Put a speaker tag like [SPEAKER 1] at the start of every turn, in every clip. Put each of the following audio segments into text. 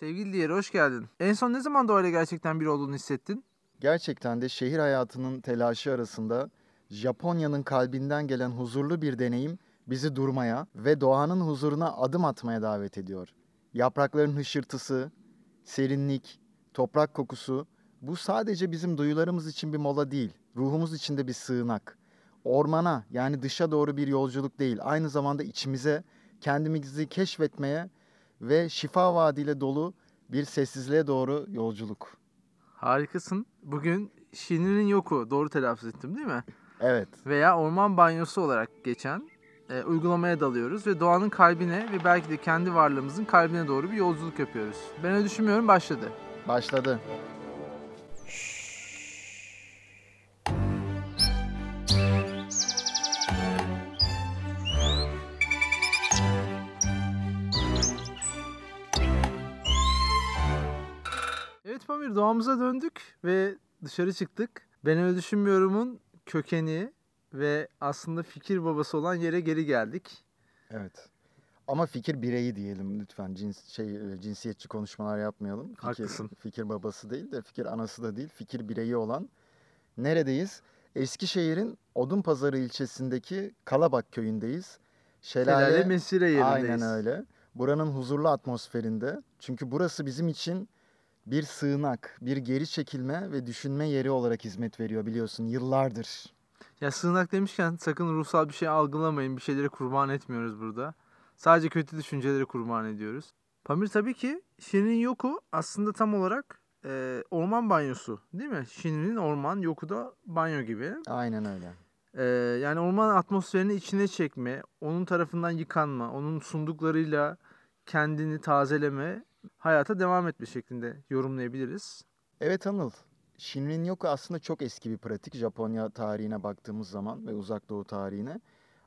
[SPEAKER 1] Sevgili Diğer hoş geldin. En son ne zaman doğayla gerçekten bir olduğunu hissettin?
[SPEAKER 2] Gerçekten de şehir hayatının telaşı arasında Japonya'nın kalbinden gelen huzurlu bir deneyim bizi durmaya ve doğanın huzuruna adım atmaya davet ediyor. Yaprakların hışırtısı, serinlik, toprak kokusu bu sadece bizim duyularımız için bir mola değil, ruhumuz için de bir sığınak. Ormana yani dışa doğru bir yolculuk değil, aynı zamanda içimize kendimizi keşfetmeye ve şifa vaadiyle dolu bir sessizliğe doğru yolculuk.
[SPEAKER 1] Harikasın. Bugün Shinrin Yoku doğru telaffuz ettim değil mi?
[SPEAKER 2] Evet.
[SPEAKER 1] Veya orman banyosu olarak geçen e, uygulamaya dalıyoruz ve doğanın kalbine ve belki de kendi varlığımızın kalbine doğru bir yolculuk yapıyoruz. Ben öyle düşünmüyorum başladı.
[SPEAKER 2] Başladı.
[SPEAKER 1] Evet Pamir doğamıza döndük ve dışarı çıktık. Ben öyle düşünmüyorumun kökeni ve aslında fikir babası olan yere geri geldik.
[SPEAKER 2] Evet. Ama fikir bireyi diyelim lütfen. Cins şey e, cinsiyetçi konuşmalar yapmayalım. Fikir,
[SPEAKER 1] Haklısın.
[SPEAKER 2] Fikir babası değil de fikir anası da değil. Fikir bireyi olan. Neredeyiz? Eskişehir'in Odunpazarı ilçesindeki Kalabak köyündeyiz. Şelale,
[SPEAKER 1] Şelale Mesire yerindeyiz.
[SPEAKER 2] aynen öyle. Buranın huzurlu atmosferinde. Çünkü burası bizim için bir sığınak, bir geri çekilme ve düşünme yeri olarak hizmet veriyor biliyorsun yıllardır.
[SPEAKER 1] Ya sığınak demişken sakın ruhsal bir şey algılamayın. Bir şeyleri kurban etmiyoruz burada. Sadece kötü düşünceleri kurban ediyoruz. Pamir tabii ki Shinrin Yoku aslında tam olarak e, orman banyosu değil mi? Shinrin orman, Yoku da banyo gibi.
[SPEAKER 2] Aynen öyle.
[SPEAKER 1] E, yani orman atmosferini içine çekme, onun tarafından yıkanma, onun sunduklarıyla kendini tazeleme, hayata devam etme şeklinde yorumlayabiliriz.
[SPEAKER 2] Evet Anıl. Shinrin Yoku aslında çok eski bir pratik Japonya tarihine baktığımız zaman ve Uzak Doğu tarihine.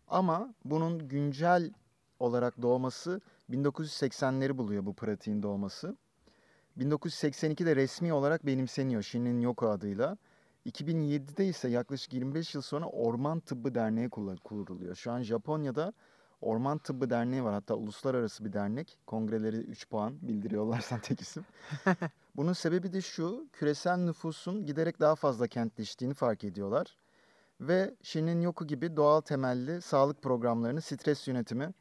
[SPEAKER 2] Ama bunun güncel olarak doğması 1980'leri buluyor bu pratiğin doğması. 1982'de resmi olarak benimseniyor Shinrin Yoku adıyla. 2007'de ise yaklaşık 25 yıl sonra Orman Tıbbı Derneği kuruluyor. Şu an Japonya'da Orman Tıbbı Derneği var. Hatta uluslararası bir dernek. Kongreleri 3 puan bildiriyorlarsan tek isim. Bunun sebebi de şu, küresel nüfusun giderek daha fazla kentleştiğini fark ediyorlar. Ve Shinrin Yoku gibi doğal temelli sağlık programlarını stres yönetimi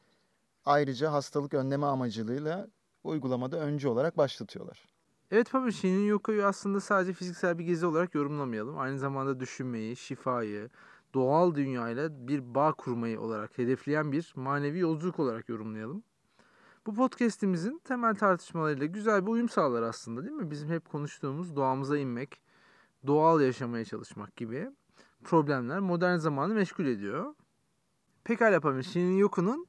[SPEAKER 2] ayrıca hastalık önleme amacılığıyla uygulamada öncü olarak başlatıyorlar.
[SPEAKER 1] Evet Pamir, Shinrin Yoku'yu aslında sadece fiziksel bir gezi olarak yorumlamayalım. Aynı zamanda düşünmeyi, şifayı, doğal dünyayla bir bağ kurmayı olarak hedefleyen bir manevi yolculuk olarak yorumlayalım. Bu podcast'imizin temel tartışmalarıyla güzel bir uyum sağlar aslında değil mi? Bizim hep konuştuğumuz doğamıza inmek, doğal yaşamaya çalışmak gibi problemler modern zamanı meşgul ediyor. Pekala Pamir, Shinrin Yoku'nun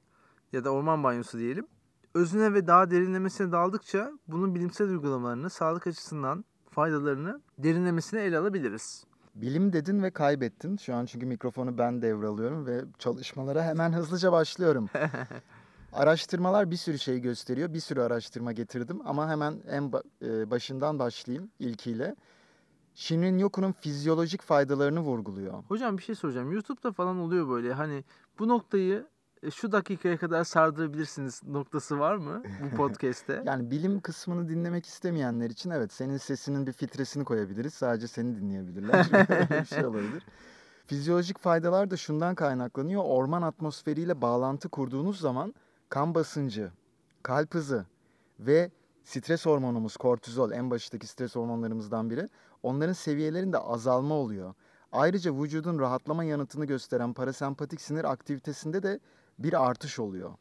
[SPEAKER 1] ya da orman banyosu diyelim özüne ve daha derinlemesine daldıkça bunun bilimsel uygulamalarını, sağlık açısından faydalarını derinlemesine ele alabiliriz.
[SPEAKER 2] Bilim dedin ve kaybettin. Şu an çünkü mikrofonu ben devralıyorum ve çalışmalara hemen hızlıca başlıyorum. Araştırmalar bir sürü şey gösteriyor. Bir sürü araştırma getirdim ama hemen en e, başından başlayayım ilkiyle. Shinrin Yoku'nun fizyolojik faydalarını vurguluyor.
[SPEAKER 1] Hocam bir şey soracağım. YouTube'da falan oluyor böyle hani bu noktayı şu dakikaya kadar sardırabilirsiniz noktası var mı bu podcast'te?
[SPEAKER 2] Yani bilim kısmını dinlemek istemeyenler için evet senin sesinin bir filtresini koyabiliriz. Sadece seni dinleyebilirler. Öyle bir şey olabilir. Fizyolojik faydalar da şundan kaynaklanıyor. Orman atmosferiyle bağlantı kurduğunuz zaman kan basıncı, kalp hızı ve stres hormonumuz kortizol en baştaki stres hormonlarımızdan biri. Onların seviyelerinde azalma oluyor. Ayrıca vücudun rahatlama yanıtını gösteren parasempatik sinir aktivitesinde de bir artış oluyor.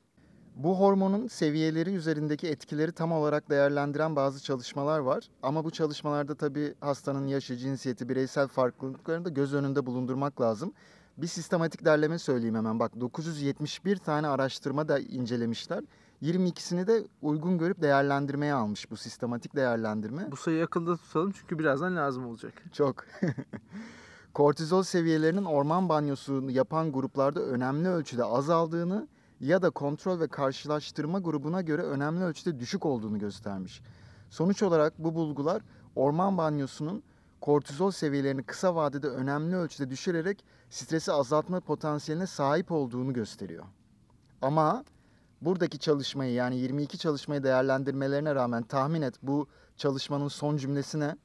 [SPEAKER 2] Bu hormonun seviyeleri üzerindeki etkileri tam olarak değerlendiren bazı çalışmalar var. Ama bu çalışmalarda tabii hastanın yaşı, cinsiyeti, bireysel farklılıklarını da göz önünde bulundurmak lazım. Bir sistematik derleme söyleyeyim hemen. Bak 971 tane araştırma da incelemişler. 22'sini de uygun görüp değerlendirmeye almış bu sistematik değerlendirme.
[SPEAKER 1] Bu sayıyı akılda tutalım çünkü birazdan lazım olacak.
[SPEAKER 2] Çok. Kortizol seviyelerinin orman banyosunu yapan gruplarda önemli ölçüde azaldığını ya da kontrol ve karşılaştırma grubuna göre önemli ölçüde düşük olduğunu göstermiş. Sonuç olarak bu bulgular orman banyosunun kortizol seviyelerini kısa vadede önemli ölçüde düşürerek stresi azaltma potansiyeline sahip olduğunu gösteriyor. Ama buradaki çalışmayı yani 22 çalışmayı değerlendirmelerine rağmen tahmin et bu çalışmanın son cümlesi ne?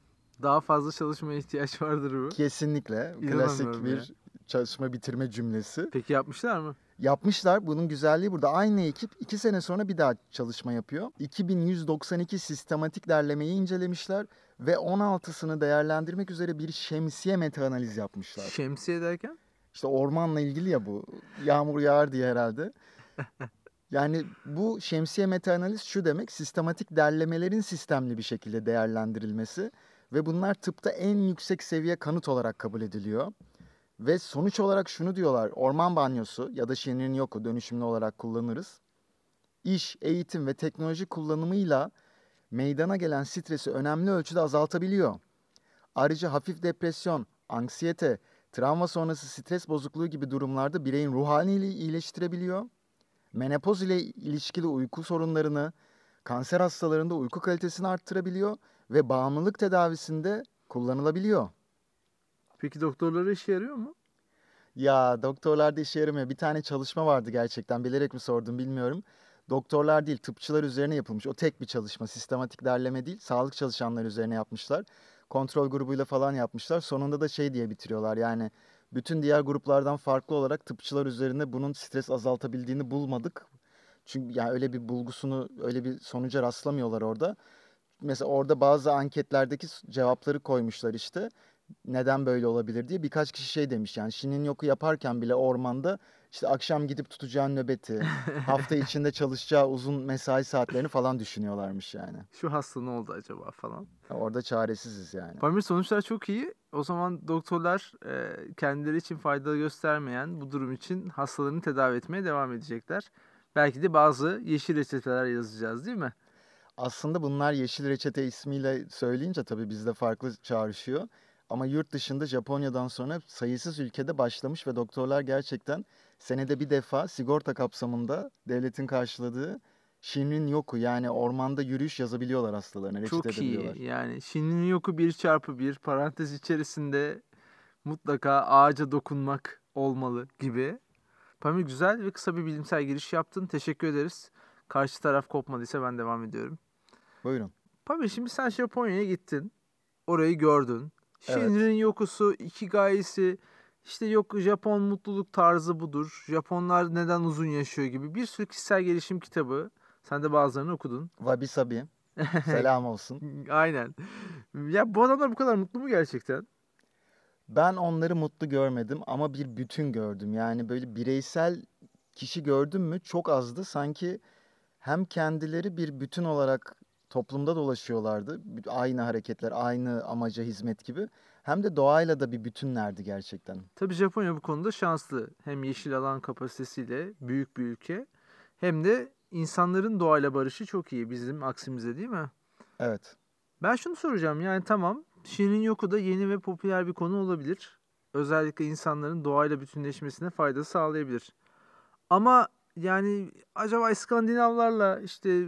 [SPEAKER 1] Daha fazla çalışmaya ihtiyaç vardır bu.
[SPEAKER 2] Kesinlikle klasik
[SPEAKER 1] ya.
[SPEAKER 2] bir çalışma bitirme cümlesi.
[SPEAKER 1] Peki yapmışlar mı?
[SPEAKER 2] Yapmışlar. Bunun güzelliği burada. Aynı ekip iki sene sonra bir daha çalışma yapıyor. 2192 sistematik derlemeyi incelemişler ve 16'sını değerlendirmek üzere bir şemsiye meta-analiz yapmışlar.
[SPEAKER 1] Şemsiye derken?
[SPEAKER 2] İşte ormanla ilgili ya bu. Yağmur yağar diye herhalde. Yani bu şemsiye meta-analiz şu demek, sistematik derlemelerin sistemli bir şekilde değerlendirilmesi ve bunlar tıpta en yüksek seviye kanıt olarak kabul ediliyor. Ve sonuç olarak şunu diyorlar, orman banyosu ya da şiirin yoku dönüşümlü olarak kullanırız. İş, eğitim ve teknoloji kullanımıyla meydana gelen stresi önemli ölçüde azaltabiliyor. Ayrıca hafif depresyon, anksiyete, travma sonrası stres bozukluğu gibi durumlarda bireyin ruh halini iyileştirebiliyor. Menopoz ile ilişkili uyku sorunlarını, kanser hastalarında uyku kalitesini arttırabiliyor ve bağımlılık tedavisinde kullanılabiliyor.
[SPEAKER 1] Peki doktorlara işe yarıyor mu?
[SPEAKER 2] Ya doktorlarda işe yaramıyor. Bir tane çalışma vardı gerçekten. Bilerek mi sordum bilmiyorum. Doktorlar değil, tıpçılar üzerine yapılmış. O tek bir çalışma, sistematik derleme değil, sağlık çalışanları üzerine yapmışlar. Kontrol grubuyla falan yapmışlar. Sonunda da şey diye bitiriyorlar. Yani bütün diğer gruplardan farklı olarak tıpçılar üzerinde bunun stres azaltabildiğini bulmadık. Çünkü yani öyle bir bulgusunu, öyle bir sonuca rastlamıyorlar orada. Mesela orada bazı anketlerdeki cevapları koymuşlar işte. Neden böyle olabilir diye. Birkaç kişi şey demiş yani Şinin yoku yaparken bile ormanda işte akşam gidip tutacağı nöbeti, hafta içinde çalışacağı uzun mesai saatlerini falan düşünüyorlarmış yani.
[SPEAKER 1] Şu hasta ne oldu acaba falan.
[SPEAKER 2] Orada çaresiziz yani.
[SPEAKER 1] Pamir sonuçlar çok iyi. O zaman doktorlar e, kendileri için fayda göstermeyen bu durum için hastalarını tedavi etmeye devam edecekler. Belki de bazı yeşil reçeteler yazacağız değil mi?
[SPEAKER 2] Aslında bunlar Yeşil Reçete ismiyle söyleyince tabii bizde farklı çağrışıyor. Ama yurt dışında Japonya'dan sonra sayısız ülkede başlamış ve doktorlar gerçekten senede bir defa sigorta kapsamında devletin karşıladığı Shinrin Yoku yani ormanda yürüyüş yazabiliyorlar hastalarına,
[SPEAKER 1] Çok iyi. Yani Shinrin yoku 1 çarpı 1 parantez içerisinde mutlaka ağaca dokunmak olmalı gibi. Pamir güzel ve kısa bir bilimsel giriş yaptın. Teşekkür ederiz. Karşı taraf kopmadıysa ben devam ediyorum.
[SPEAKER 2] Buyurun.
[SPEAKER 1] Pamir şimdi sen Japonya'ya gittin. Orayı gördün.
[SPEAKER 2] Evet.
[SPEAKER 1] Shinrin yokusu, ikigai'si, işte yok Japon mutluluk tarzı budur. Japonlar neden uzun yaşıyor gibi bir sürü kişisel gelişim kitabı. Sen de bazılarını okudun.
[SPEAKER 2] Wabi sabi. Selam olsun.
[SPEAKER 1] Aynen. Ya bu adamlar bu kadar mutlu mu gerçekten?
[SPEAKER 2] Ben onları mutlu görmedim ama bir bütün gördüm. Yani böyle bireysel kişi gördüm mü çok azdı. Sanki hem kendileri bir bütün olarak toplumda dolaşıyorlardı. Aynı hareketler, aynı amaca hizmet gibi. Hem de doğayla da bir bütünlerdi gerçekten.
[SPEAKER 1] Tabii Japonya bu konuda şanslı. Hem yeşil alan kapasitesiyle büyük bir ülke hem de insanların doğayla barışı çok iyi bizim aksimize değil mi?
[SPEAKER 2] Evet.
[SPEAKER 1] Ben şunu soracağım yani tamam Shinrin Yoku da yeni ve popüler bir konu olabilir. Özellikle insanların doğayla bütünleşmesine fayda sağlayabilir. Ama yani acaba İskandinavlarla işte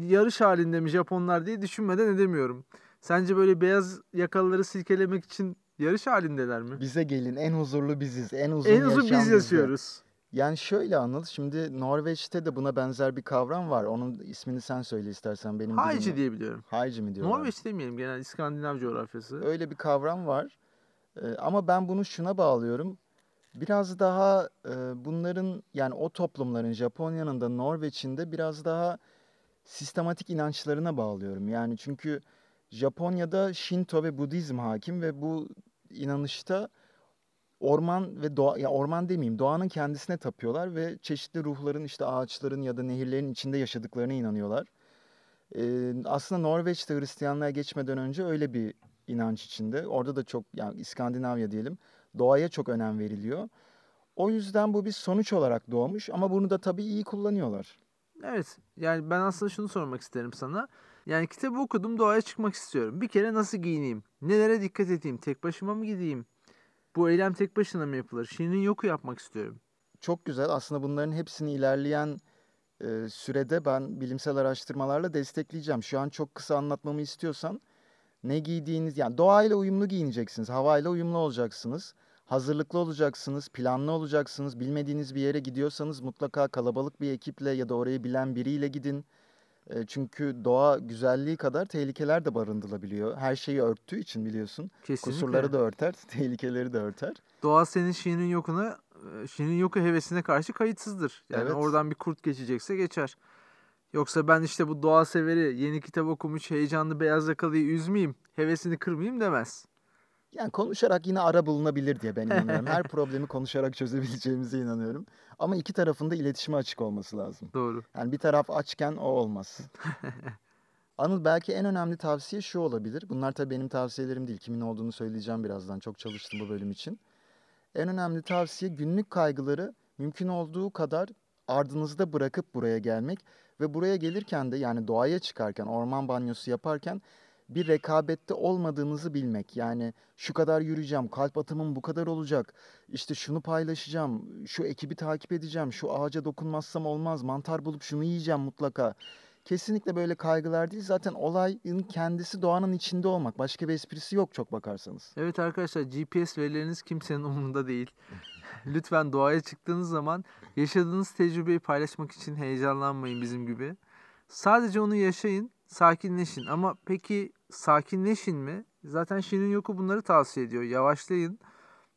[SPEAKER 1] yarış halinde mi Japonlar diye düşünmeden edemiyorum. Sence böyle beyaz yakalıları silkelemek için yarış halindeler mi?
[SPEAKER 2] Bize gelin en huzurlu biziz. En uzun
[SPEAKER 1] En uzun biz yaşıyoruz.
[SPEAKER 2] Yani şöyle Anıl, şimdi Norveç'te de buna benzer bir kavram var. Onun ismini sen söyle istersen benim
[SPEAKER 1] Haici
[SPEAKER 2] dilimle.
[SPEAKER 1] diye biliyorum.
[SPEAKER 2] Haici mi diyorlar?
[SPEAKER 1] Norveç demeyelim genel İskandinav coğrafyası.
[SPEAKER 2] Öyle bir kavram var. Ee, ama ben bunu şuna bağlıyorum. Biraz daha e, bunların yani o toplumların Japonya'nın da Norveç'in de biraz daha sistematik inançlarına bağlıyorum. Yani çünkü Japonya'da Shinto ve Budizm hakim ve bu inanışta orman ve doğa ya orman demeyeyim doğanın kendisine tapıyorlar ve çeşitli ruhların işte ağaçların ya da nehirlerin içinde yaşadıklarına inanıyorlar. Ee, aslında Norveç'te Hristiyanlığa geçmeden önce öyle bir inanç içinde. Orada da çok yani İskandinavya diyelim doğaya çok önem veriliyor. O yüzden bu bir sonuç olarak doğmuş ama bunu da tabii iyi kullanıyorlar.
[SPEAKER 1] Evet. Yani ben aslında şunu sormak isterim sana. Yani kitabı okudum doğaya çıkmak istiyorum. Bir kere nasıl giyineyim? Nelere dikkat edeyim? Tek başıma mı gideyim? Bu eylem tek başına mı yapılır? Şirin yoku yapmak istiyorum.
[SPEAKER 2] Çok güzel. Aslında bunların hepsini ilerleyen e, sürede ben bilimsel araştırmalarla destekleyeceğim. Şu an çok kısa anlatmamı istiyorsan ne giydiğiniz yani doğayla uyumlu giyineceksiniz. Havayla uyumlu olacaksınız. Hazırlıklı olacaksınız, planlı olacaksınız. Bilmediğiniz bir yere gidiyorsanız mutlaka kalabalık bir ekiple ya da orayı bilen biriyle gidin. Çünkü doğa güzelliği kadar tehlikeler de barındırılabiliyor. Her şeyi örttüğü için biliyorsun.
[SPEAKER 1] Kesinlikle.
[SPEAKER 2] Kusurları da örter, tehlikeleri de örter.
[SPEAKER 1] Doğa senin Shin'in yokuna, Shin'in yoku hevesine karşı kayıtsızdır. Yani
[SPEAKER 2] Evet.
[SPEAKER 1] oradan bir kurt geçecekse geçer. Yoksa ben işte bu doğa severi, yeni kitap okumuş, heyecanlı beyaz yakalıyı üzmeyeyim, hevesini kırmayayım demez.
[SPEAKER 2] Yani konuşarak yine ara bulunabilir diye ben inanıyorum. Her problemi konuşarak çözebileceğimize inanıyorum. Ama iki tarafın da iletişime açık olması lazım.
[SPEAKER 1] Doğru.
[SPEAKER 2] Yani bir taraf açken o olmaz. Anıl belki en önemli tavsiye şu olabilir. Bunlar tabii benim tavsiyelerim değil. Kimin olduğunu söyleyeceğim birazdan. Çok çalıştım bu bölüm için. En önemli tavsiye günlük kaygıları mümkün olduğu kadar ardınızda bırakıp buraya gelmek ve buraya gelirken de yani doğaya çıkarken, orman banyosu yaparken bir rekabette olmadığınızı bilmek. Yani şu kadar yürüyeceğim, kalp atımım bu kadar olacak, işte şunu paylaşacağım, şu ekibi takip edeceğim, şu ağaca dokunmazsam olmaz, mantar bulup şunu yiyeceğim mutlaka. Kesinlikle böyle kaygılar değil. Zaten olayın kendisi doğanın içinde olmak. Başka bir esprisi yok çok bakarsanız.
[SPEAKER 1] Evet arkadaşlar GPS verileriniz kimsenin umurunda değil. Lütfen doğaya çıktığınız zaman yaşadığınız tecrübeyi paylaşmak için heyecanlanmayın bizim gibi. Sadece onu yaşayın, sakinleşin. Ama peki sakinleşin mi? Zaten Shin'in yoku bunları tavsiye ediyor. Yavaşlayın,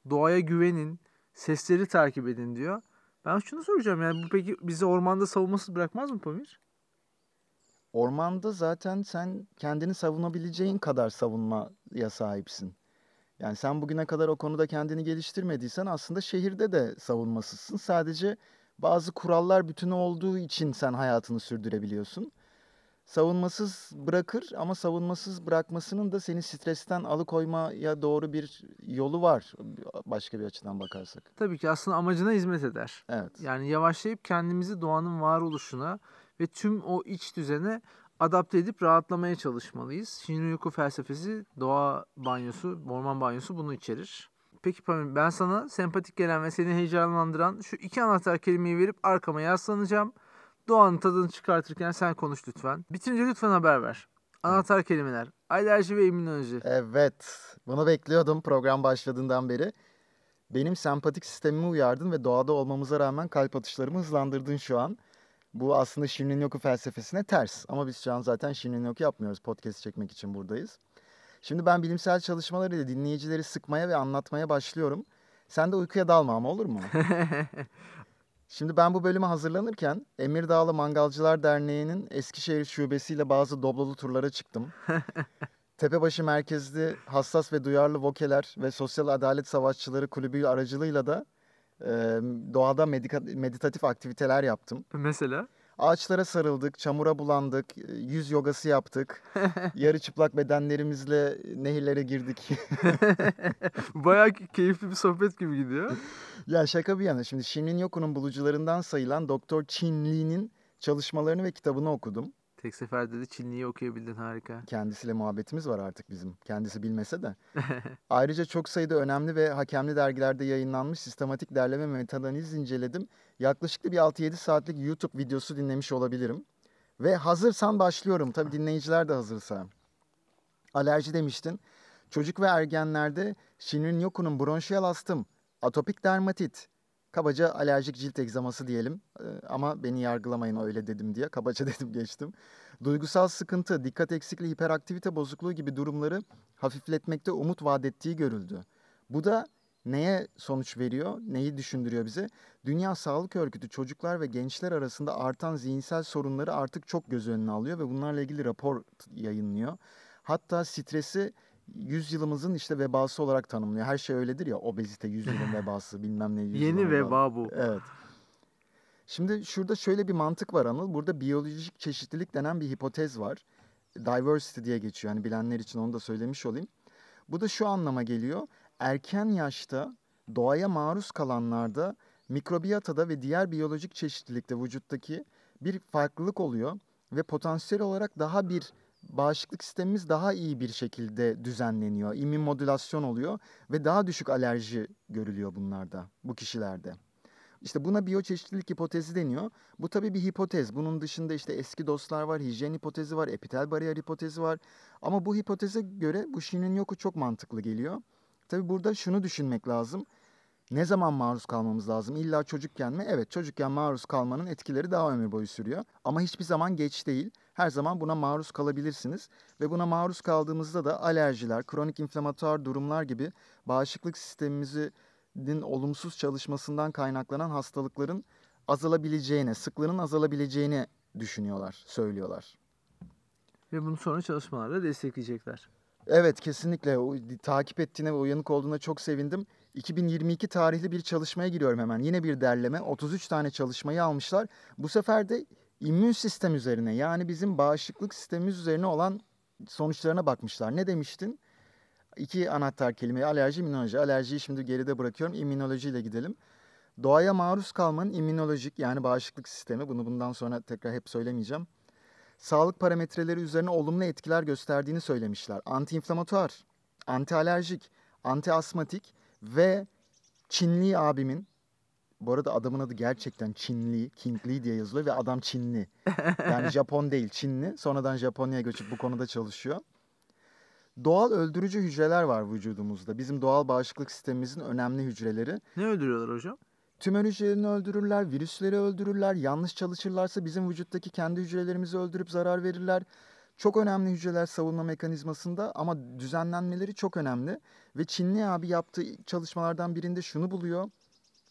[SPEAKER 1] doğaya güvenin, sesleri takip edin diyor. Ben şunu soracağım yani bu peki bizi ormanda savunmasız bırakmaz mı Pamir?
[SPEAKER 2] Ormanda zaten sen kendini savunabileceğin kadar savunmaya sahipsin. Yani sen bugüne kadar o konuda kendini geliştirmediysen aslında şehirde de savunmasızsın. Sadece bazı kurallar bütünü olduğu için sen hayatını sürdürebiliyorsun. Savunmasız bırakır ama savunmasız bırakmasının da seni stresten alıkoymaya doğru bir yolu var başka bir açıdan bakarsak.
[SPEAKER 1] Tabii ki aslında amacına hizmet eder.
[SPEAKER 2] Evet.
[SPEAKER 1] Yani yavaşlayıp kendimizi doğanın varoluşuna ve tüm o iç düzene adapte edip rahatlamaya çalışmalıyız. Shinrin-yoku felsefesi, doğa banyosu, orman banyosu bunu içerir. Peki Pamir, ben sana sempatik gelen ve seni heyecanlandıran şu iki anahtar kelimeyi verip arkama yaslanacağım. Doğanın tadını çıkartırken sen konuş lütfen. Bitince lütfen haber ver. Anahtar kelimeler. Alerji ve immünoloji.
[SPEAKER 2] Evet, bunu bekliyordum program başladığından beri. Benim sempatik sistemimi uyardın ve doğada olmamıza rağmen kalp atışlarımı hızlandırdın şu an. Bu aslında Shinrin-yoku felsefesine ters. Ama biz şu an zaten Shinrin-yoku yapmıyoruz. Podcast çekmek için buradayız. Şimdi ben bilimsel çalışmalarıyla dinleyicileri sıkmaya ve anlatmaya başlıyorum. Sen de uykuya dalma ama olur mu? Şimdi ben bu bölüme hazırlanırken Emirdağlı Mangalcılar Derneği'nin Eskişehir şubesiyle bazı doblolu turlara çıktım. Tepebaşı merkezli hassas ve duyarlı vokeler ve sosyal adalet savaşçıları kulübü aracılığıyla da e, doğada medika- meditatif aktiviteler yaptım.
[SPEAKER 1] Mesela?
[SPEAKER 2] Ağaçlara sarıldık, çamura bulandık, e, yüz yogası yaptık. Yarı çıplak bedenlerimizle nehirlere girdik.
[SPEAKER 1] Bayağı keyifli bir sohbet gibi gidiyor.
[SPEAKER 2] Ya şaka bir yana şimdi Shinrin Yoku'nun bulucularından sayılan Doktor Chin Li'nin çalışmalarını ve kitabını okudum.
[SPEAKER 1] Tek seferde de Çinli'yi okuyabildin harika.
[SPEAKER 2] Kendisiyle muhabbetimiz var artık bizim. Kendisi bilmese de. Ayrıca çok sayıda önemli ve hakemli dergilerde yayınlanmış sistematik derleme ve metanaliz inceledim. Yaklaşık bir 6-7 saatlik YouTube videosu dinlemiş olabilirim. Ve hazırsan başlıyorum. Tabii dinleyiciler de hazırsa. Alerji demiştin. Çocuk ve ergenlerde Shinrin Yoku'nun bronşiyal astım, atopik dermatit, kabaca alerjik cilt egzaması diyelim. Ee, ama beni yargılamayın öyle dedim diye. Kabaca dedim geçtim. Duygusal sıkıntı, dikkat eksikliği, hiperaktivite bozukluğu gibi durumları hafifletmekte umut vaat ettiği görüldü. Bu da neye sonuç veriyor, neyi düşündürüyor bize? Dünya Sağlık Örgütü çocuklar ve gençler arasında artan zihinsel sorunları artık çok göz önüne alıyor ve bunlarla ilgili rapor yayınlıyor. Hatta stresi yüzyılımızın işte vebası olarak tanımlıyor. Her şey öyledir ya obezite yüzyılın vebası bilmem ne yüzyılın
[SPEAKER 1] Yeni veba bu.
[SPEAKER 2] Evet. Şimdi şurada şöyle bir mantık var Anıl. Burada biyolojik çeşitlilik denen bir hipotez var. Diversity diye geçiyor. Hani bilenler için onu da söylemiş olayım. Bu da şu anlama geliyor. Erken yaşta doğaya maruz kalanlarda mikrobiyatada ve diğer biyolojik çeşitlilikte vücuttaki bir farklılık oluyor ve potansiyel olarak daha bir bağışıklık sistemimiz daha iyi bir şekilde düzenleniyor. İmmün modülasyon oluyor ve daha düşük alerji görülüyor bunlarda, bu kişilerde. İşte buna biyoçeşitlilik hipotezi deniyor. Bu tabii bir hipotez. Bunun dışında işte eski dostlar var, hijyen hipotezi var, epitel bariyer hipotezi var. Ama bu hipoteze göre bu Shinrin yoku çok mantıklı geliyor. Tabii burada şunu düşünmek lazım. Ne zaman maruz kalmamız lazım? İlla çocukken mi? Evet, çocukken maruz kalmanın etkileri daha ömür boyu sürüyor. Ama hiçbir zaman geç değil. Her zaman buna maruz kalabilirsiniz ve buna maruz kaldığımızda da alerjiler, kronik inflamatuar durumlar gibi bağışıklık sistemimizin olumsuz çalışmasından kaynaklanan hastalıkların azalabileceğini, sıklığının azalabileceğini düşünüyorlar, söylüyorlar.
[SPEAKER 1] Ve bunu sonra çalışmalarla destekleyecekler.
[SPEAKER 2] Evet kesinlikle o, takip ettiğine ve uyanık olduğuna çok sevindim. 2022 tarihli bir çalışmaya giriyorum hemen. Yine bir derleme. 33 tane çalışmayı almışlar. Bu sefer de immün sistem üzerine yani bizim bağışıklık sistemimiz üzerine olan sonuçlarına bakmışlar. Ne demiştin? İki anahtar kelime alerji, immünoloji. Alerjiyi şimdi geride bırakıyorum. İmmünolojiyle gidelim. Doğaya maruz kalmanın immünolojik yani bağışıklık sistemi. Bunu bundan sonra tekrar hep söylemeyeceğim sağlık parametreleri üzerine olumlu etkiler gösterdiğini söylemişler. Antiinflamatuar, antialerjik, antiasmatik ve Çinli abimin bu arada adamın adı gerçekten Çinli, King Lee diye yazılıyor ve adam Çinli. Yani Japon değil, Çinli. Sonradan Japonya'ya göçüp bu konuda çalışıyor. Doğal öldürücü hücreler var vücudumuzda. Bizim doğal bağışıklık sistemimizin önemli hücreleri.
[SPEAKER 1] Ne öldürüyorlar hocam?
[SPEAKER 2] Tümör hücrelerini öldürürler, virüsleri öldürürler, yanlış çalışırlarsa bizim vücuttaki kendi hücrelerimizi öldürüp zarar verirler. Çok önemli hücreler savunma mekanizmasında ama düzenlenmeleri çok önemli. Ve Çinli abi yaptığı çalışmalardan birinde şunu buluyor.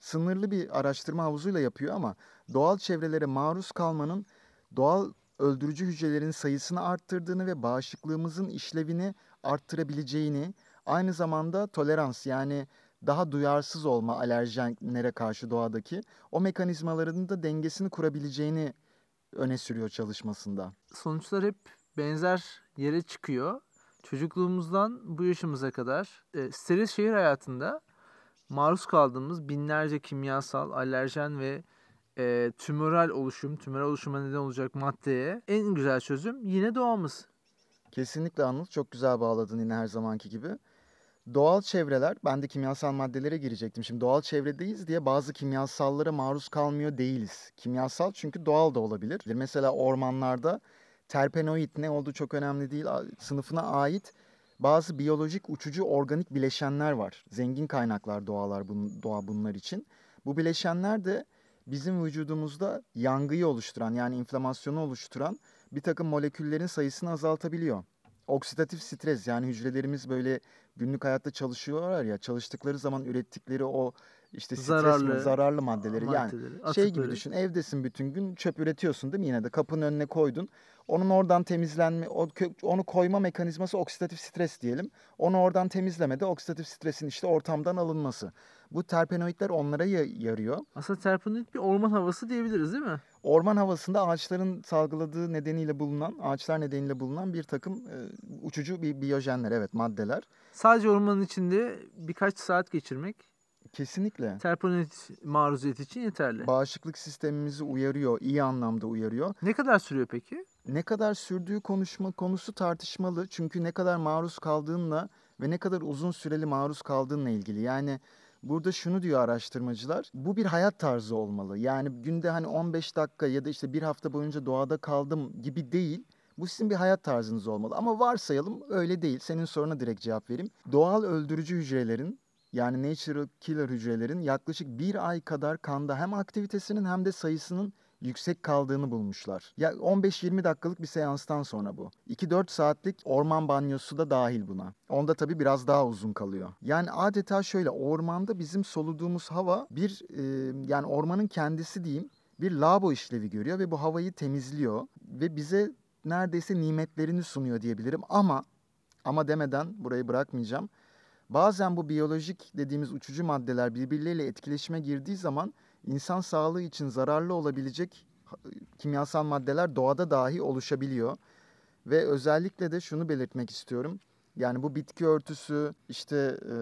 [SPEAKER 2] Sınırlı bir araştırma havuzuyla yapıyor ama doğal çevrelere maruz kalmanın doğal öldürücü hücrelerin sayısını arttırdığını ve bağışıklığımızın işlevini arttırabileceğini, aynı zamanda tolerans yani daha duyarsız olma alerjenlere karşı doğadaki o mekanizmaların da dengesini kurabileceğini öne sürüyor çalışmasında.
[SPEAKER 1] Sonuçlar hep benzer yere çıkıyor. Çocukluğumuzdan bu yaşımıza kadar e, steril şehir hayatında maruz kaldığımız binlerce kimyasal, alerjen ve e, tümöral oluşum, tümöral oluşuma neden olacak maddeye en güzel çözüm yine doğamız.
[SPEAKER 2] Kesinlikle Anıl çok güzel bağladın yine her zamanki gibi. Doğal çevreler, ben de kimyasal maddelere girecektim. Şimdi doğal çevredeyiz diye bazı kimyasallara maruz kalmıyor değiliz. Kimyasal çünkü doğal da olabilir. Mesela ormanlarda terpenoid ne olduğu çok önemli değil. Sınıfına ait bazı biyolojik uçucu organik bileşenler var. Zengin kaynaklar doğalar bun, doğa bunlar için. Bu bileşenler de bizim vücudumuzda yangıyı oluşturan yani inflamasyonu oluşturan bir takım moleküllerin sayısını azaltabiliyor. Oksidatif stres yani hücrelerimiz böyle günlük hayatta çalışıyorlar ya çalıştıkları zaman ürettikleri o işte stres
[SPEAKER 1] Zararlı
[SPEAKER 2] zararlı maddeleri yani
[SPEAKER 1] Maddeleri,
[SPEAKER 2] şey gibi
[SPEAKER 1] atıkları.
[SPEAKER 2] düşün evdesin bütün gün çöp üretiyorsun değil mi yine de kapının önüne koydun. Onun oradan temizlenme onu koyma mekanizması oksidatif stres diyelim. Onu oradan temizlemede oksidatif stresin işte ortamdan alınması. Bu terpenoidler onlara ya- yarıyor.
[SPEAKER 1] Aslında terpenoid bir orman havası diyebiliriz değil mi?
[SPEAKER 2] Orman havasında ağaçların salgıladığı nedeniyle bulunan, ağaçlar nedeniyle bulunan bir takım e, uçucu bir biyojenler, evet maddeler.
[SPEAKER 1] Sadece ormanın içinde birkaç saat geçirmek
[SPEAKER 2] Kesinlikle.
[SPEAKER 1] terpenoid maruziyeti için yeterli.
[SPEAKER 2] Bağışıklık sistemimizi uyarıyor, iyi anlamda uyarıyor.
[SPEAKER 1] Ne kadar sürüyor peki?
[SPEAKER 2] Ne kadar sürdüğü konuşma konusu tartışmalı. Çünkü ne kadar maruz kaldığınla ve ne kadar uzun süreli maruz kaldığınla ilgili. Yani burada şunu diyor araştırmacılar. Bu bir hayat tarzı olmalı. Yani günde hani 15 dakika ya da işte bir hafta boyunca doğada kaldım gibi değil. Bu sizin bir hayat tarzınız olmalı. Ama varsayalım öyle değil. Senin soruna direkt cevap vereyim. Doğal öldürücü hücrelerin yani natural killer hücrelerin yaklaşık bir ay kadar kanda hem aktivitesinin hem de sayısının yüksek kaldığını bulmuşlar. Ya 15-20 dakikalık bir seanstan sonra bu. 2-4 saatlik orman banyosu da dahil buna. Onda tabii biraz daha uzun kalıyor. Yani adeta şöyle ormanda bizim soluduğumuz hava bir e, yani ormanın kendisi diyeyim bir lavabo işlevi görüyor ve bu havayı temizliyor ve bize neredeyse nimetlerini sunuyor diyebilirim ama ama demeden burayı bırakmayacağım. Bazen bu biyolojik dediğimiz uçucu maddeler birbirleriyle etkileşime girdiği zaman insan sağlığı için zararlı olabilecek kimyasal maddeler doğada dahi oluşabiliyor. Ve özellikle de şunu belirtmek istiyorum. Yani bu bitki örtüsü işte e,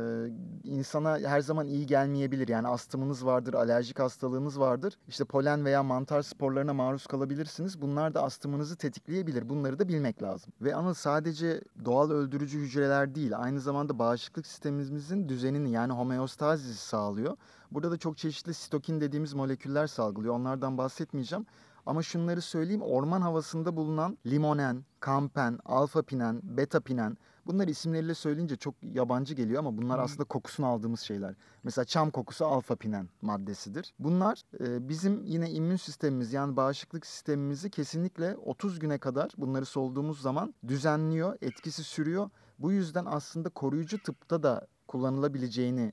[SPEAKER 2] insana her zaman iyi gelmeyebilir. Yani astımınız vardır, alerjik hastalığınız vardır. İşte polen veya mantar sporlarına maruz kalabilirsiniz. Bunlar da astımınızı tetikleyebilir. Bunları da bilmek lazım. Ve ama sadece doğal öldürücü hücreler değil, aynı zamanda bağışıklık sistemimizin düzenini yani homeostazisi sağlıyor. Burada da çok çeşitli sitokin dediğimiz moleküller salgılıyor. Onlardan bahsetmeyeceğim. Ama şunları söyleyeyim orman havasında bulunan limonen, kampen, alfa pinen, beta pinen Bunlar isimleriyle söyleyince çok yabancı geliyor ama bunlar aslında kokusunu aldığımız şeyler. Mesela çam kokusu alfa pinen maddesidir. Bunlar e, bizim yine immün sistemimiz yani bağışıklık sistemimizi kesinlikle 30 güne kadar bunları solduğumuz zaman düzenliyor, etkisi sürüyor. Bu yüzden aslında koruyucu tıpta da kullanılabileceğini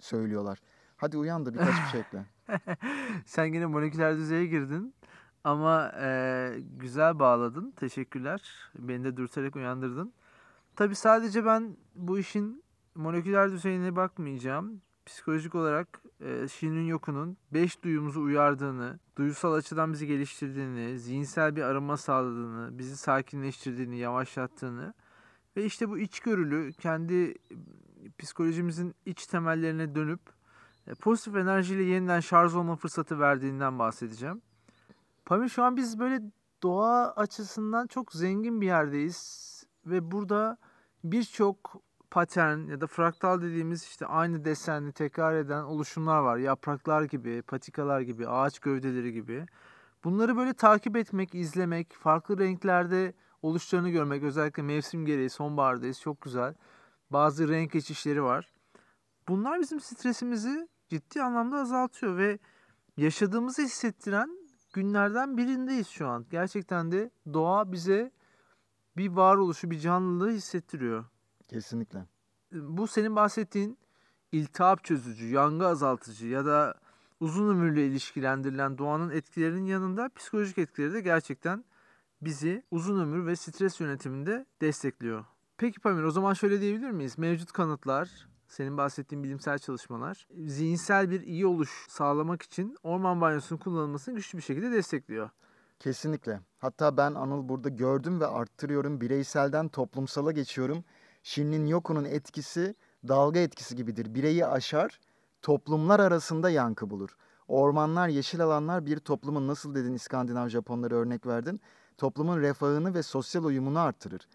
[SPEAKER 2] söylüyorlar. Hadi uyan da birkaç bir şey ekle.
[SPEAKER 1] Sen yine moleküler düzeye girdin ama e, güzel bağladın. Teşekkürler. Beni de dürterek uyandırdın. Tabii sadece ben bu işin moleküler düzeyine bakmayacağım. Psikolojik olarak e, Shinrin Yoku'nun beş duyumuzu uyardığını, duyusal açıdan bizi geliştirdiğini, zihinsel bir arınma sağladığını, bizi sakinleştirdiğini, yavaşlattığını ve işte bu içgörülü kendi psikolojimizin iç temellerine dönüp e, pozitif enerjiyle yeniden şarj olma fırsatı verdiğinden bahsedeceğim. Pamir şu an biz böyle doğa açısından çok zengin bir yerdeyiz ve burada birçok patern ya da fraktal dediğimiz işte aynı desenli tekrar eden oluşumlar var. Yapraklar gibi, patikalar gibi, ağaç gövdeleri gibi. Bunları böyle takip etmek, izlemek, farklı renklerde oluşlarını görmek özellikle mevsim gereği sonbahardayız çok güzel. Bazı renk geçişleri var. Bunlar bizim stresimizi ciddi anlamda azaltıyor ve yaşadığımızı hissettiren günlerden birindeyiz şu an. Gerçekten de doğa bize bir varoluşu, bir canlılığı hissettiriyor.
[SPEAKER 2] Kesinlikle.
[SPEAKER 1] Bu senin bahsettiğin iltihap çözücü, yangı azaltıcı ya da uzun ömürle ilişkilendirilen doğanın etkilerinin yanında psikolojik etkileri de gerçekten bizi uzun ömür ve stres yönetiminde destekliyor. Peki Pamir o zaman şöyle diyebilir miyiz? Mevcut kanıtlar, senin bahsettiğin bilimsel çalışmalar zihinsel bir iyi oluş sağlamak için orman banyosunun kullanılmasını güçlü bir şekilde destekliyor.
[SPEAKER 2] Kesinlikle. Hatta ben Anıl burada gördüm ve arttırıyorum. Bireyselden toplumsala geçiyorum. Shinrin Yoku'nun etkisi dalga etkisi gibidir. Bireyi aşar, toplumlar arasında yankı bulur. Ormanlar, yeşil alanlar bir toplumun nasıl dedin İskandinav Japonları örnek verdin. Toplumun refahını ve sosyal uyumunu artırır.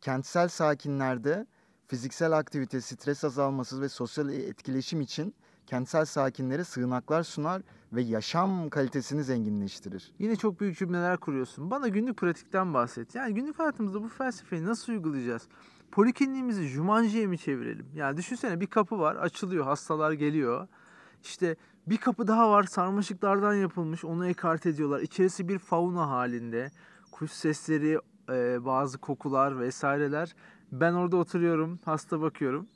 [SPEAKER 2] Kentsel sakinlerde fiziksel aktivite, stres azalması ve sosyal etkileşim için kentsel sakinlere sığınaklar sunar ve yaşam kalitesini zenginleştirir.
[SPEAKER 1] Yine çok büyük cümleler kuruyorsun. Bana günlük pratikten bahset. Yani günlük hayatımızda bu felsefeyi nasıl uygulayacağız? Polikliniğimizi Jumanji'ye mi çevirelim? Yani düşünsene bir kapı var, açılıyor, hastalar geliyor. İşte bir kapı daha var, sarmaşıklardan yapılmış, onu ekart ediyorlar. İçerisi bir fauna halinde. Kuş sesleri, e, bazı kokular vesaireler. Ben orada oturuyorum, hasta bakıyorum.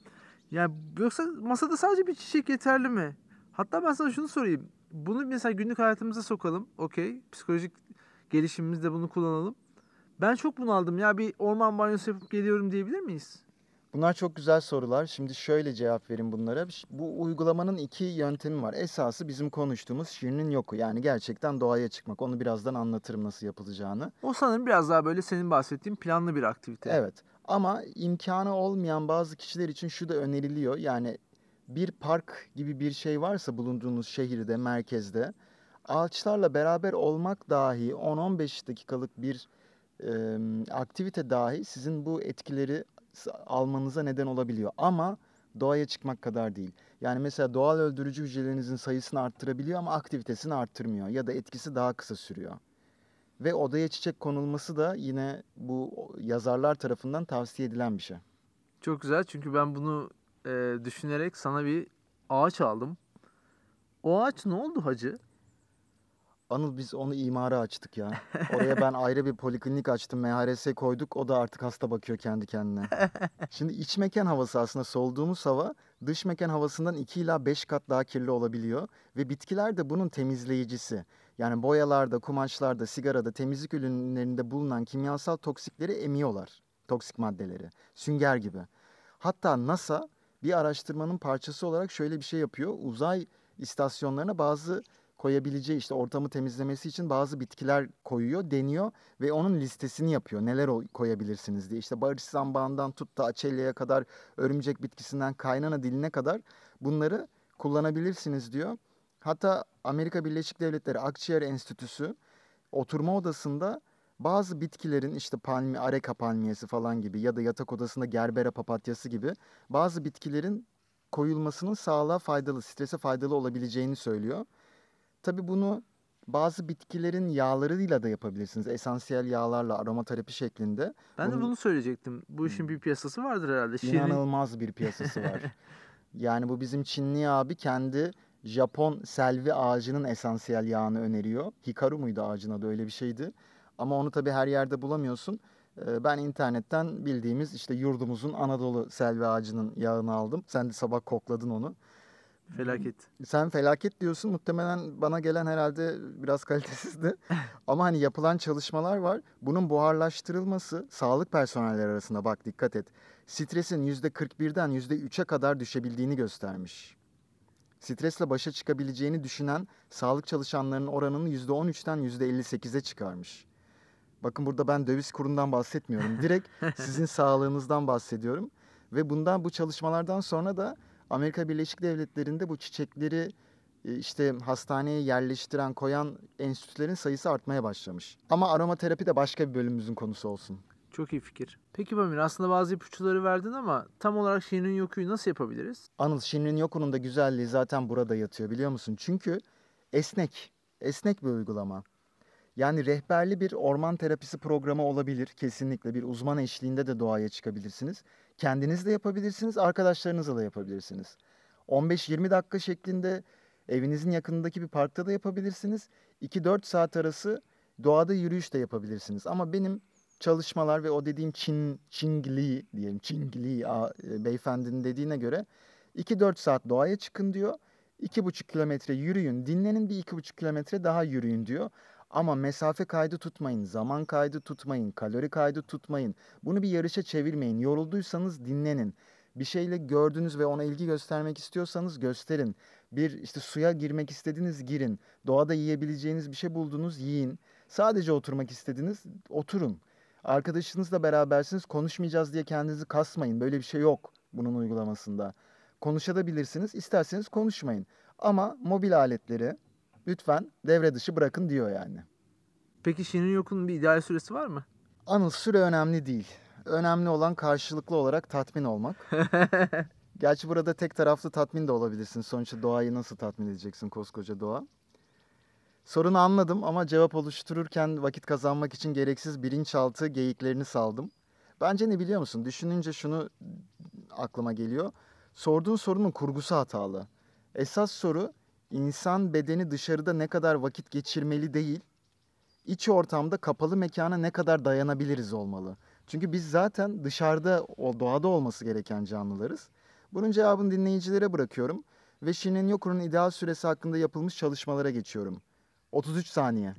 [SPEAKER 1] Yani yoksa masada sadece bir çiçek yeterli mi? Hatta ben sana şunu sorayım. Bunu mesela günlük hayatımıza sokalım. Okey. Psikolojik gelişimimizde bunu kullanalım. Ben çok bunaldım ya bir orman banyosu yapıp geliyorum diyebilir miyiz?
[SPEAKER 2] Bunlar çok güzel sorular. Şimdi şöyle cevap vereyim bunlara. Bu uygulamanın iki yöntemi var. Esası bizim konuştuğumuz şiirinin yoku. Yani gerçekten doğaya çıkmak. Onu birazdan anlatırım nasıl yapılacağını.
[SPEAKER 1] O sanırım biraz daha böyle senin bahsettiğin planlı bir aktivite.
[SPEAKER 2] Evet. Ama imkanı olmayan bazı kişiler için şu da öneriliyor. Yani bir park gibi bir şey varsa bulunduğunuz şehirde, merkezde ağaçlarla beraber olmak dahi 10-15 dakikalık bir e, aktivite dahi sizin bu etkileri almanıza neden olabiliyor. Ama doğaya çıkmak kadar değil. Yani mesela doğal öldürücü hücrelerinizin sayısını arttırabiliyor ama aktivitesini arttırmıyor ya da etkisi daha kısa sürüyor. Ve odaya çiçek konulması da yine bu yazarlar tarafından tavsiye edilen bir şey.
[SPEAKER 1] Çok güzel çünkü ben bunu e, düşünerek sana bir ağaç aldım. O ağaç ne oldu hacı?
[SPEAKER 2] Anıl biz onu imara açtık ya. Oraya ben ayrı bir poliklinik açtım. MHRS koyduk. O da artık hasta bakıyor kendi kendine. Şimdi iç mekan havası aslında solduğumuz hava dış mekan havasından 2 ila 5 kat daha kirli olabiliyor. Ve bitkiler de bunun temizleyicisi. Yani boyalarda, kumaşlarda, sigarada, temizlik ürünlerinde bulunan kimyasal toksikleri emiyorlar. Toksik maddeleri. Sünger gibi. Hatta NASA bir araştırmanın parçası olarak şöyle bir şey yapıyor. Uzay istasyonlarına bazı koyabileceği işte ortamı temizlemesi için bazı bitkiler koyuyor, deniyor ve onun listesini yapıyor. Neler koyabilirsiniz diye. İşte barış zambağından tut da açelya'ya kadar, örümcek bitkisinden kaynana diline kadar bunları kullanabilirsiniz diyor. Hatta Amerika Birleşik Devletleri Akciğer Enstitüsü oturma odasında bazı bitkilerin işte palmi, areka palmiyesi falan gibi ya da yatak odasında gerbera papatyası gibi bazı bitkilerin koyulmasının sağlığa faydalı, strese faydalı olabileceğini söylüyor. Tabii bunu Bazı bitkilerin yağlarıyla da yapabilirsiniz. Esansiyel yağlarla aromaterapi şeklinde.
[SPEAKER 1] Ben de bunu söyleyecektim. Bu işin bir piyasası vardır herhalde. Şirin.
[SPEAKER 2] İnanılmaz bir piyasası var. Yani bu bizim Çinli abi kendi Japon selvi ağacının esansiyel yağını öneriyor. Hikaru muydu ağacın adı öyle bir şeydi. Ama onu tabii her yerde bulamıyorsun. Ee, Ben internetten bildiğimiz işte yurdumuzun Anadolu selvi ağacının yağını aldım. Sen de sabah kokladın onu.
[SPEAKER 1] Felaket.
[SPEAKER 2] Sen felaket diyorsun. Muhtemelen bana gelen herhalde biraz kalitesizdi. Ama hani yapılan çalışmalar var. Bunun buharlaştırılması sağlık personelleri arasında bak dikkat et. Stresin %41'den %3'e kadar düşebildiğini göstermiş. Stresle başa çıkabileceğini düşünen sağlık çalışanlarının oranını %13'ten %58'e çıkarmış. Bakın burada ben döviz kurundan bahsetmiyorum. Direkt sizin sağlığınızdan bahsediyorum. Ve bundan bu çalışmalardan sonra da Amerika Birleşik Devletleri'nde bu çiçekleri e, işte hastaneye yerleştiren, koyan enstitülerin sayısı artmaya başlamış. Ama aromaterapi de başka bir bölümümüzün konusu olsun.
[SPEAKER 1] Çok iyi fikir. Peki Pamir aslında bazı ipuçları verdin ama tam olarak Şirin Yoku'yu nasıl yapabiliriz?
[SPEAKER 2] Anıl Shinrin Yoku'nun da güzelliği zaten burada yatıyor biliyor musun? Çünkü esnek, esnek bir uygulama. Yani rehberli bir orman terapisi programı olabilir. Kesinlikle bir uzman eşliğinde de doğaya çıkabilirsiniz. Kendiniz de yapabilirsiniz, arkadaşlarınızla da yapabilirsiniz. 15-20 dakika şeklinde evinizin yakınındaki bir parkta da yapabilirsiniz. 2-4 saat arası doğada yürüyüş de yapabilirsiniz. Ama benim çalışmalar ve o dediğim Çin, Çingli diyelim, Çingli e, beyefendinin dediğine göre 2-4 saat doğaya çıkın diyor. 2,5 kilometre yürüyün, dinlenin bir 2,5 kilometre daha yürüyün diyor. Ama mesafe kaydı tutmayın, zaman kaydı tutmayın, kalori kaydı tutmayın. Bunu bir yarışa çevirmeyin. Yorulduysanız dinlenin. Bir şeyle gördünüz ve ona ilgi göstermek istiyorsanız gösterin. Bir işte suya girmek istediniz girin. Doğada yiyebileceğiniz bir şey buldunuz yiyin. Sadece oturmak istediniz oturun. Arkadaşınızla berabersiniz konuşmayacağız diye kendinizi kasmayın. Böyle bir şey yok bunun uygulamasında. Konuşabilirsiniz isterseniz konuşmayın. Ama mobil aletleri lütfen devre dışı bırakın diyor yani.
[SPEAKER 1] Peki Şirin Yoku'nun bir ideal süresi var mı?
[SPEAKER 2] Anıl süre önemli değil. Önemli olan karşılıklı olarak tatmin olmak. Gerçi burada tek taraflı tatmin de olabilirsin. Sonuçta doğayı nasıl tatmin edeceksin koskoca doğa? Sorunu anladım ama cevap oluştururken vakit kazanmak için gereksiz bilinçaltı geyiklerini saldım. Bence ne biliyor musun? Düşününce şunu aklıma geliyor. Sorduğun sorunun kurgusu hatalı. Esas soru insan bedeni dışarıda ne kadar vakit geçirmeli değil, iç ortamda kapalı mekana ne kadar dayanabiliriz olmalı. Çünkü biz zaten dışarıda, o doğada olması gereken canlılarız. Bunun cevabını dinleyicilere bırakıyorum ve Shinrin Yoku'nun ideal süresi hakkında yapılmış çalışmalara geçiyorum. 33 saniye.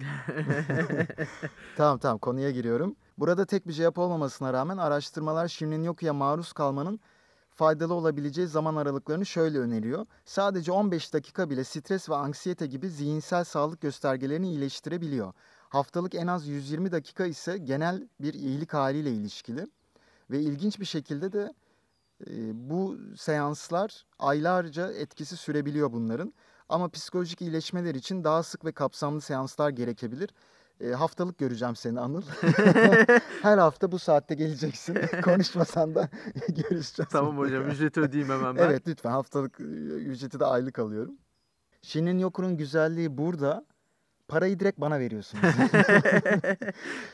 [SPEAKER 2] tamam tamam konuya giriyorum. Burada tek bir cevap olmamasına rağmen araştırmalar Shinrin Yoku'ya maruz kalmanın faydalı olabileceği zaman aralıklarını şöyle öneriyor. Sadece 15 dakika bile stres ve anksiyete gibi zihinsel sağlık göstergelerini iyileştirebiliyor. Haftalık en az 120 dakika ise genel bir iyilik haliyle ilişkili. Ve ilginç bir şekilde de e, bu seanslar aylarca etkisi sürebiliyor bunların. Ama psikolojik iyileşmeler için daha sık ve kapsamlı seanslar gerekebilir. E, haftalık göreceğim seni Anıl. Her hafta bu saatte geleceksin. Konuşmasan da görüşeceğiz.
[SPEAKER 1] tamam hocam ücreti ödeyeyim hemen ben.
[SPEAKER 2] Evet lütfen haftalık e, ücreti de aylık alıyorum. Shinrin Yoku'nun güzelliği burada. Parayı direkt bana veriyorsunuz.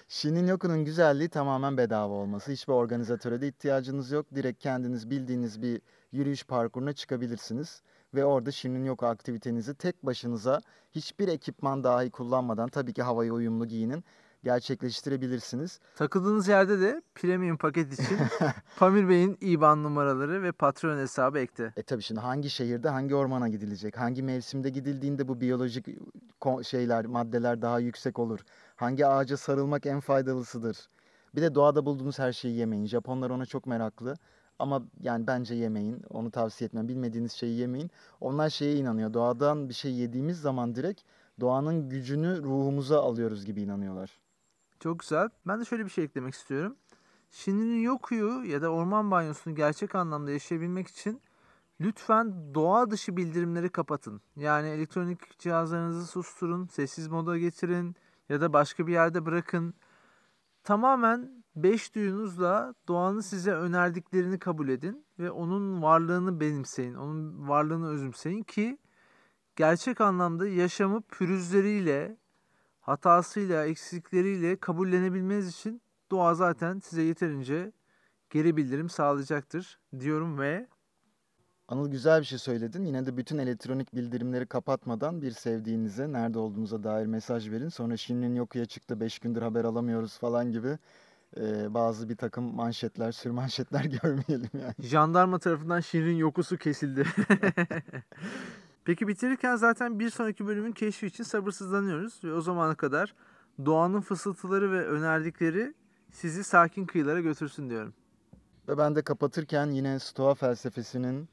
[SPEAKER 2] Shinrin Yoku'nun güzelliği tamamen bedava olması. Hiçbir organizatöre de ihtiyacınız yok. Direkt kendiniz bildiğiniz bir yürüyüş parkuruna çıkabilirsiniz. Ve orada Shinrin Yoku aktivitenizi tek başınıza hiçbir ekipman dahi kullanmadan tabii ki havaya uyumlu giyinin gerçekleştirebilirsiniz.
[SPEAKER 1] Takıldığınız yerde de premium paket için Pamir Bey'in IBAN numaraları ve patron hesabı ekte.
[SPEAKER 2] E tabii şimdi hangi şehirde hangi ormana gidilecek? Hangi mevsimde gidildiğinde bu biyolojik şeyler, maddeler daha yüksek olur? Hangi ağaca sarılmak en faydalısıdır? Bir de doğada bulduğunuz her şeyi yemeyin. Japonlar ona çok meraklı. Ama yani bence yemeyin. Onu tavsiye etmem. Bilmediğiniz şeyi yemeyin. Onlar şeye inanıyor. Doğadan bir şey yediğimiz zaman direkt doğanın gücünü ruhumuza alıyoruz gibi inanıyorlar.
[SPEAKER 1] Çok güzel. Ben de şöyle bir şey eklemek istiyorum. Shinrin Yoku'yu ya da orman banyosunu gerçek anlamda yaşayabilmek için lütfen doğa dışı bildirimleri kapatın. Yani elektronik cihazlarınızı susturun, sessiz moda getirin ya da başka bir yerde bırakın. Tamamen beş duyunuzla doğanın size önerdiklerini kabul edin ve onun varlığını benimseyin, onun varlığını özümseyin ki gerçek anlamda yaşamı pürüzleriyle, hatasıyla, eksikleriyle kabullenebilmeniz için doğa zaten size yeterince geri bildirim sağlayacaktır diyorum ve
[SPEAKER 2] Anıl güzel bir şey söyledin. Yine de bütün elektronik bildirimleri kapatmadan bir sevdiğinize nerede olduğunuza dair mesaj verin. Sonra Şirin'in yokuya çıktı 5 gündür haber alamıyoruz falan gibi e, bazı bir takım manşetler, sürmanşetler görmeyelim yani.
[SPEAKER 1] jandarma tarafından Şirin yokusu kesildi. Peki bitirirken zaten bir sonraki bölümün keşfi için sabırsızlanıyoruz ve o zamana kadar doğanın fısıltıları ve önerdikleri sizi sakin kıyılara götürsün diyorum.
[SPEAKER 2] Ve ben de kapatırken yine Stoa felsefesinin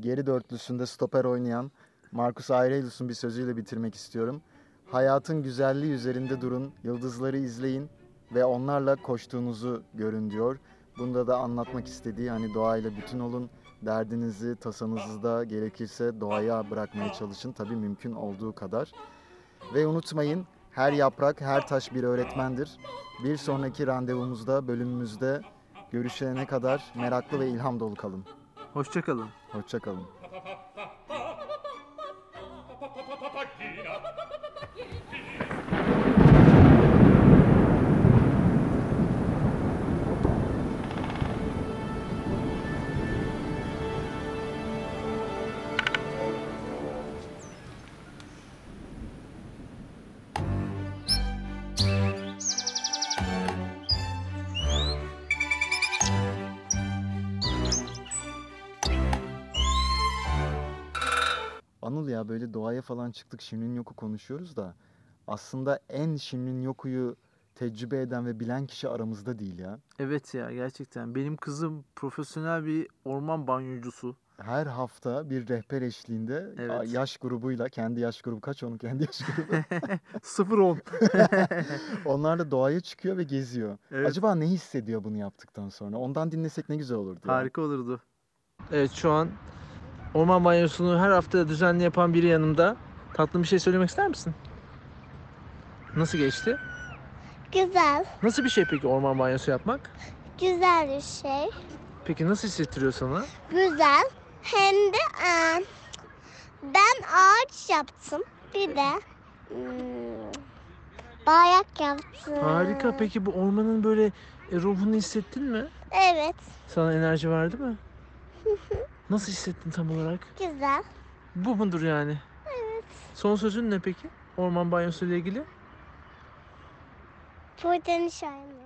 [SPEAKER 2] geri dörtlüsünde stoper oynayan Marcus Aurelius'un bir sözüyle bitirmek istiyorum. Hayatın güzelliği üzerinde durun, yıldızları izleyin ve onlarla koştuğunuzu görün diyor. Bunda da anlatmak istediği hani doğayla bütün olun, derdinizi, tasanızı da gerekirse doğaya bırakmaya çalışın. Tabii mümkün olduğu kadar. Ve unutmayın her yaprak, her taş bir öğretmendir. Bir sonraki randevumuzda, bölümümüzde görüşene kadar meraklı ve ilham dolu kalın.
[SPEAKER 1] Hoşçakalın.
[SPEAKER 2] Hoşçakalın. Anıl ya böyle doğaya falan çıktık Şirin Yoku konuşuyoruz da aslında en Şirin Yoku'yu tecrübe eden ve bilen kişi aramızda değil ya.
[SPEAKER 1] Evet ya gerçekten benim kızım profesyonel bir orman banyocusu.
[SPEAKER 2] Her hafta bir rehber eşliğinde
[SPEAKER 1] Evet.
[SPEAKER 2] a- yaş grubuyla kendi yaş grubu kaç onun kendi yaş grubu
[SPEAKER 1] 0-10.
[SPEAKER 2] onlarla doğaya çıkıyor ve geziyor.
[SPEAKER 1] Evet.
[SPEAKER 2] Acaba ne hissediyor bunu yaptıktan sonra? Ondan dinlesek ne güzel olurdu ya.
[SPEAKER 1] Harika olurdu. Evet şu an orman banyosunu her hafta düzenli yapan biri yanımda. Tatlı bir şey söylemek ister misin? Nasıl geçti?
[SPEAKER 3] Güzel.
[SPEAKER 1] Nasıl bir şey peki orman banyosu yapmak?
[SPEAKER 3] Güzel bir şey.
[SPEAKER 1] Peki nasıl hissettiriyor sana?
[SPEAKER 3] Güzel. Hem de e, ben ağaç yaptım. Bir de hmm, bayak yaptım.
[SPEAKER 1] Harika. Peki bu ormanın böyle e, ruhunu hissettin mi?
[SPEAKER 3] Evet.
[SPEAKER 1] Sana enerji verdi mi? Nasıl hissettin tam olarak?
[SPEAKER 3] Güzel.
[SPEAKER 1] Bu mudur yani?
[SPEAKER 3] Evet.
[SPEAKER 1] Son sözün ne peki? Orman banyosu ile ilgili?
[SPEAKER 3] Buradan şahin.